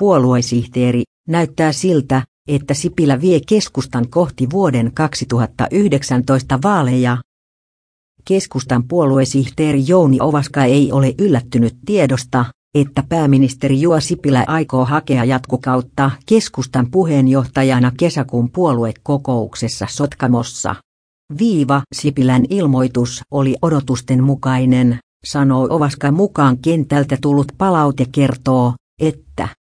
puoluesihteeri, näyttää siltä, että Sipilä vie keskustan kohti vuoden 2019 vaaleja. Keskustan puoluesihteeri Jouni Ovaska ei ole yllättynyt tiedosta, että pääministeri Juha Sipilä aikoo hakea jatkokautta keskustan puheenjohtajana kesäkuun puoluekokouksessa Sotkamossa. Viiva Sipilän ilmoitus oli odotusten mukainen, sanoo Ovaska mukaan kentältä tullut palaute kertoo, että